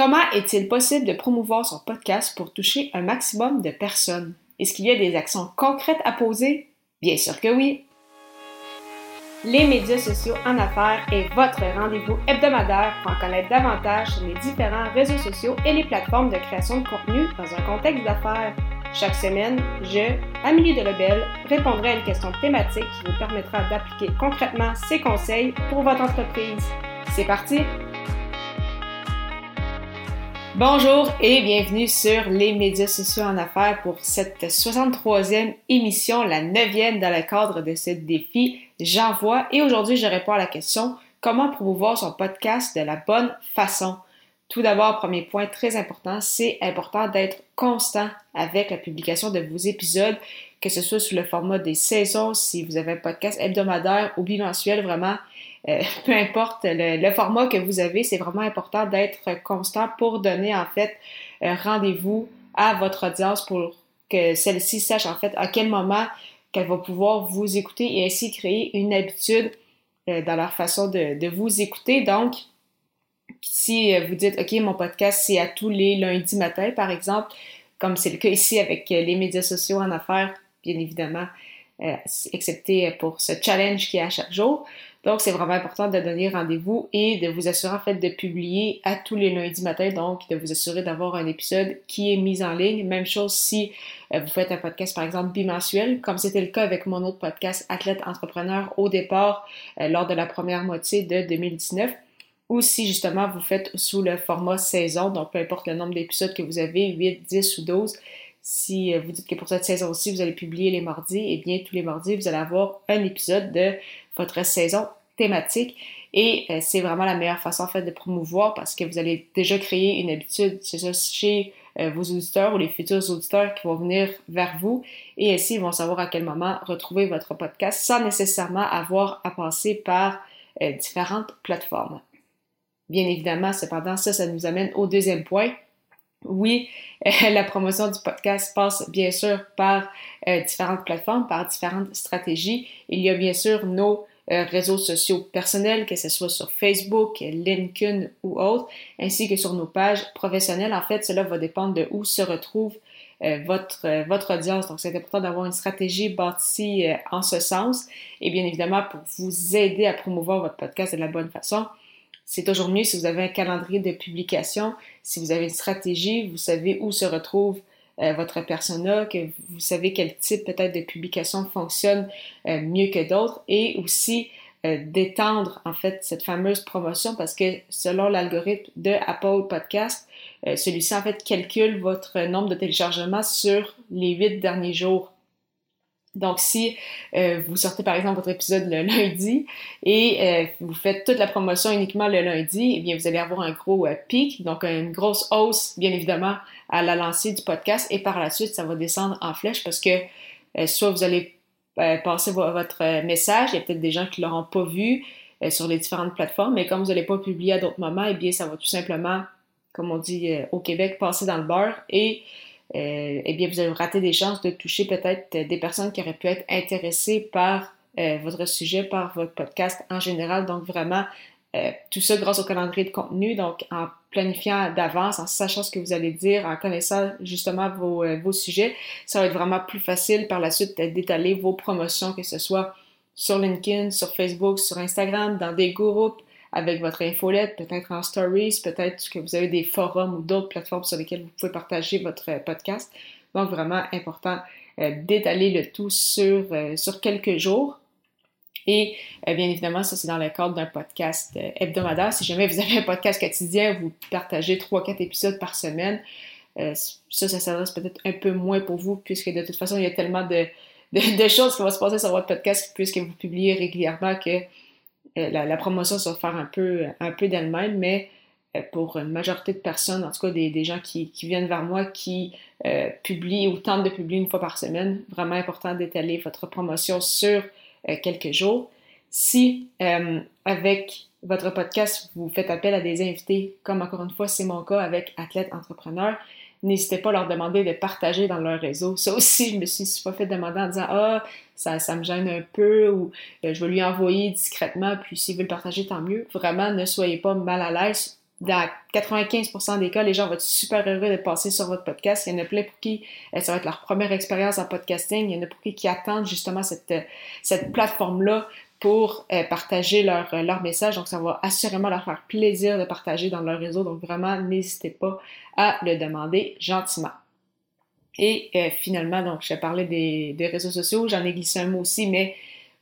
Comment est-il possible de promouvoir son podcast pour toucher un maximum de personnes? Est-ce qu'il y a des actions concrètes à poser? Bien sûr que oui. Les médias sociaux en affaires est votre rendez-vous hebdomadaire pour en connaître davantage sur les différents réseaux sociaux et les plateformes de création de contenu dans un contexte d'affaires. Chaque semaine, je, Amélie de Lebel, répondrai à une question thématique qui vous permettra d'appliquer concrètement ces conseils pour votre entreprise. C'est parti! Bonjour et bienvenue sur les médias sociaux en affaires pour cette 63e émission, la 9e dans le cadre de ce défi J'envoie. Et aujourd'hui, je réponds à la question comment promouvoir son podcast de la bonne façon? Tout d'abord, premier point très important, c'est important d'être constant avec la publication de vos épisodes, que ce soit sous le format des saisons, si vous avez un podcast hebdomadaire ou bimensuel, vraiment, euh, peu importe le, format que vous avez, c'est vraiment important d'être constant pour donner en fait un rendez-vous à votre audience pour que celle-ci sache en fait à quel moment qu'elle va pouvoir vous écouter et ainsi créer une habitude euh, dans leur façon de, vous écouter. Donc, si euh, vous dites, OK, mon podcast, c'est à tous les lundis matin, par exemple, comme c'est le cas ici avec euh, les médias sociaux en affaires, bien évidemment, euh, excepté pour ce challenge qui est à chaque jour. Donc, c'est vraiment important de donner rendez-vous et de vous assurer en fait de publier à tous les lundis matin, donc de vous assurer d'avoir un épisode qui est mis en ligne. Même chose si vous faites un podcast par exemple bimensuel, comme c'était le cas avec mon autre podcast Athlète Entrepreneur au départ lors de la première moitié de 2019 ou si justement vous faites sous le format saison, donc peu importe le nombre d'épisodes que vous avez, 8, 10 ou 12, si euh, vous dites que pour cette saison-ci, vous allez publier les mardis, eh bien tous les mardis, vous allez avoir un épisode de votre saison thématique. Et euh, c'est vraiment la meilleure façon en fait de promouvoir parce que vous allez déjà créer une habitude, c'est ça, chez euh, vos auditeurs ou les futurs auditeurs qui vont venir vers vous et ainsi ils vont savoir à quel moment retrouver votre podcast sans nécessairement avoir à passer par différentes plateformes. Bien évidemment, cependant, ça, ça nous amène au deuxième point. Oui, la promotion du podcast passe bien sûr par euh, différentes plateformes, par différentes stratégies. Il y a bien sûr nos euh, réseaux sociaux personnels, que ce soit sur Facebook, LinkedIn ou autre, ainsi que sur nos pages professionnelles. En fait, cela va dépendre de où se retrouve euh, votre, votre audience. Donc, c'est important d'avoir une stratégie bâtie en ce sens. Et bien évidemment, pour vous aider à promouvoir votre podcast de la bonne façon, c'est toujours mieux si vous avez un calendrier de publication, si vous avez une stratégie, vous savez où se retrouve euh, votre persona, que vous savez quel type peut-être de publication fonctionne euh, mieux que d'autres et aussi euh, d'étendre en fait cette fameuse promotion parce que selon l'algorithme de Apple Podcast, celui-ci en fait calcule votre nombre de téléchargements sur les huit derniers jours. Donc, si euh, vous sortez par exemple votre épisode le lundi et euh, vous faites toute la promotion uniquement le lundi, eh bien, vous allez avoir un gros euh, pic, donc une grosse hausse, bien évidemment, à la lancée du podcast et par la suite, ça va descendre en flèche parce que soit vous allez passer votre message, il y a peut-être des gens qui l'auront pas vu sur les différentes plateformes, mais comme vous n'allez pas publier à d'autres moments, eh bien, ça va tout simplement, comme on dit au Québec, passer dans le beurre et euh, eh bien, vous allez rater des chances de toucher peut-être des personnes qui auraient pu être intéressées par euh, votre sujet, par votre podcast en général. Donc, vraiment, euh, tout ça grâce au calendrier de contenu, donc en planifiant d'avance, en sachant ce que vous allez dire, en connaissant justement vos sujets, ça va être vraiment plus facile par la suite d'étaler vos promotions, que ce soit sur LinkedIn, sur Facebook, sur Instagram, dans des groupes, avec votre infolette, peut-être en stories, peut-être que vous avez des forums ou d'autres plateformes sur lesquelles vous pouvez partager votre euh, podcast. Donc, vraiment important euh, d'étaler le tout sur, euh, sur quelques jours. Et bien évidemment, ça c'est dans le cadre d'un podcast hebdomadaire. Si jamais vous avez un podcast quotidien, vous partagez 3-4 épisodes par semaine. ça, ça s'adresse peut-être un peu moins pour vous, puisque de toute façon, il y a tellement de, de, de choses qui vont se passer sur votre podcast, puisque vous publiez régulièrement que euh, la, promotion se va faire un peu, un d'elle-même, mais euh, pour une majorité de personnes, en tout cas des, gens qui, viennent vers moi, qui euh, publient ou tentent de publier une fois par semaine, vraiment important d'étaler votre promotion sur quelques jours. Si avec votre podcast, vous faites appel à des invités, comme encore une fois, c'est mon cas avec Athlète Entrepreneur, n'hésitez pas à leur demander de partager dans leur réseau. Ça aussi, je me suis pas fait demander en disant Ah, ça, ça me gêne un peu ou euh, je vais lui envoyer discrètement, puis s'il veut le partager, tant mieux. Vraiment, ne soyez pas mal à l'aise. dans 95% des cas, les gens vont être super heureux de passer sur votre podcast. Il y en a plein pour qui euh, ça va être leur première expérience en podcasting. Il y en a pour qui qui attendent justement cette, euh, cette plateforme-là pour euh, partager leur, leur message. Donc, ça va assurément leur faire plaisir de partager dans leur réseau. Donc, vraiment, n'hésitez pas à le demander gentiment. Et finalement, donc, je parlais des, des réseaux sociaux. J'en ai glissé un mot aussi, mais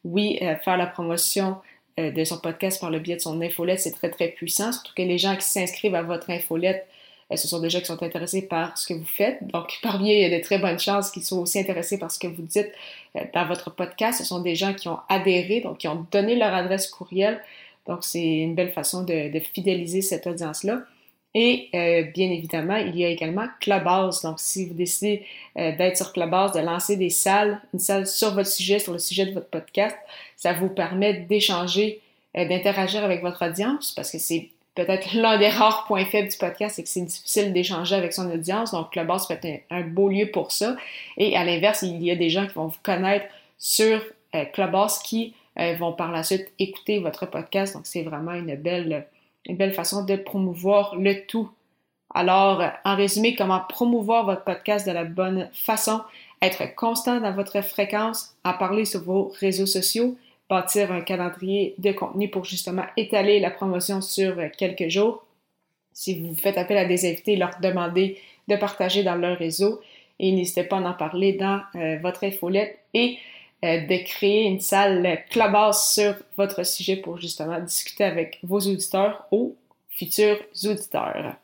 oui, faire la promotion euh, de son podcast par le biais de son infolette, c'est très, très puissant. Surtout que les gens qui s'inscrivent à votre infolette, euh, ce sont des gens qui sont intéressés par ce que vous faites. Donc, parmi eux, il y a de très bonnes chances qu'ils soient aussi intéressés par ce que vous dites euh, dans votre podcast. Ce sont des gens qui ont adhéré, donc qui ont donné leur adresse courriel. Donc, c'est une belle façon de, fidéliser cette audience-là. Et euh, bien évidemment, il y a également Clubhouse. Donc, si vous décidez euh, d'être sur Clubhouse, de lancer des salles, une salle sur votre sujet, sur le sujet de votre podcast, ça vous permet d'échanger, euh, d'interagir avec votre audience parce que c'est peut-être l'un des rares points faibles du podcast, c'est que c'est difficile d'échanger avec son audience. Donc, Clubhouse peut être un, beau lieu pour ça. Et à l'inverse, il y a des gens qui vont vous connaître sur Clubhouse qui vont par la suite écouter votre podcast. Donc, c'est vraiment une belle une belle façon de promouvoir le tout. Alors, en résumé, comment promouvoir votre podcast de la bonne façon, être constant dans votre fréquence, en parler sur vos réseaux sociaux, bâtir un calendrier de contenu pour justement étaler la promotion sur quelques jours. Si vous faites appel à des invités, leur demander de partager dans leur réseau et n'hésitez pas à en parler dans euh, votre infolette et euh, de créer une salle clubhouse sur votre sujet pour justement discuter avec vos auditeurs ou futurs auditeurs.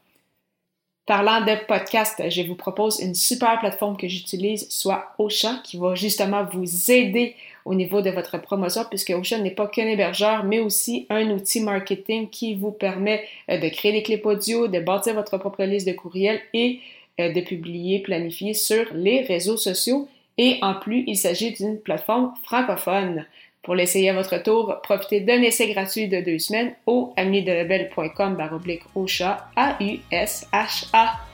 Parlant de podcast, je vous propose une super plateforme que j'utilise, soit Ocean, qui va justement vous aider au niveau de votre promotion, puisque Ocean n'est pas qu'un hébergeur, mais aussi un outil marketing qui vous permet euh, de créer des clips audio, de bâtir votre propre liste de courriels et euh, de publier, planifier sur les réseaux sociaux et en plus, il s'agit d'une plateforme francophone. Pour l'essayer à votre tour, profitez d'un essai gratuit de deux semaines au amiedelabel.com baroblique A-U-S-H-A.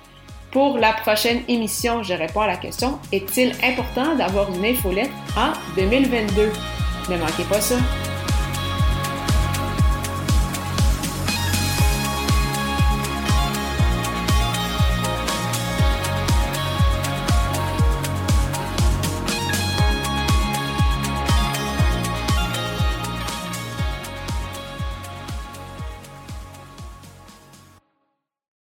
Pour la prochaine émission, je réponds à la question Est-il important d'avoir une infolette en 2022 Ne manquez pas ça.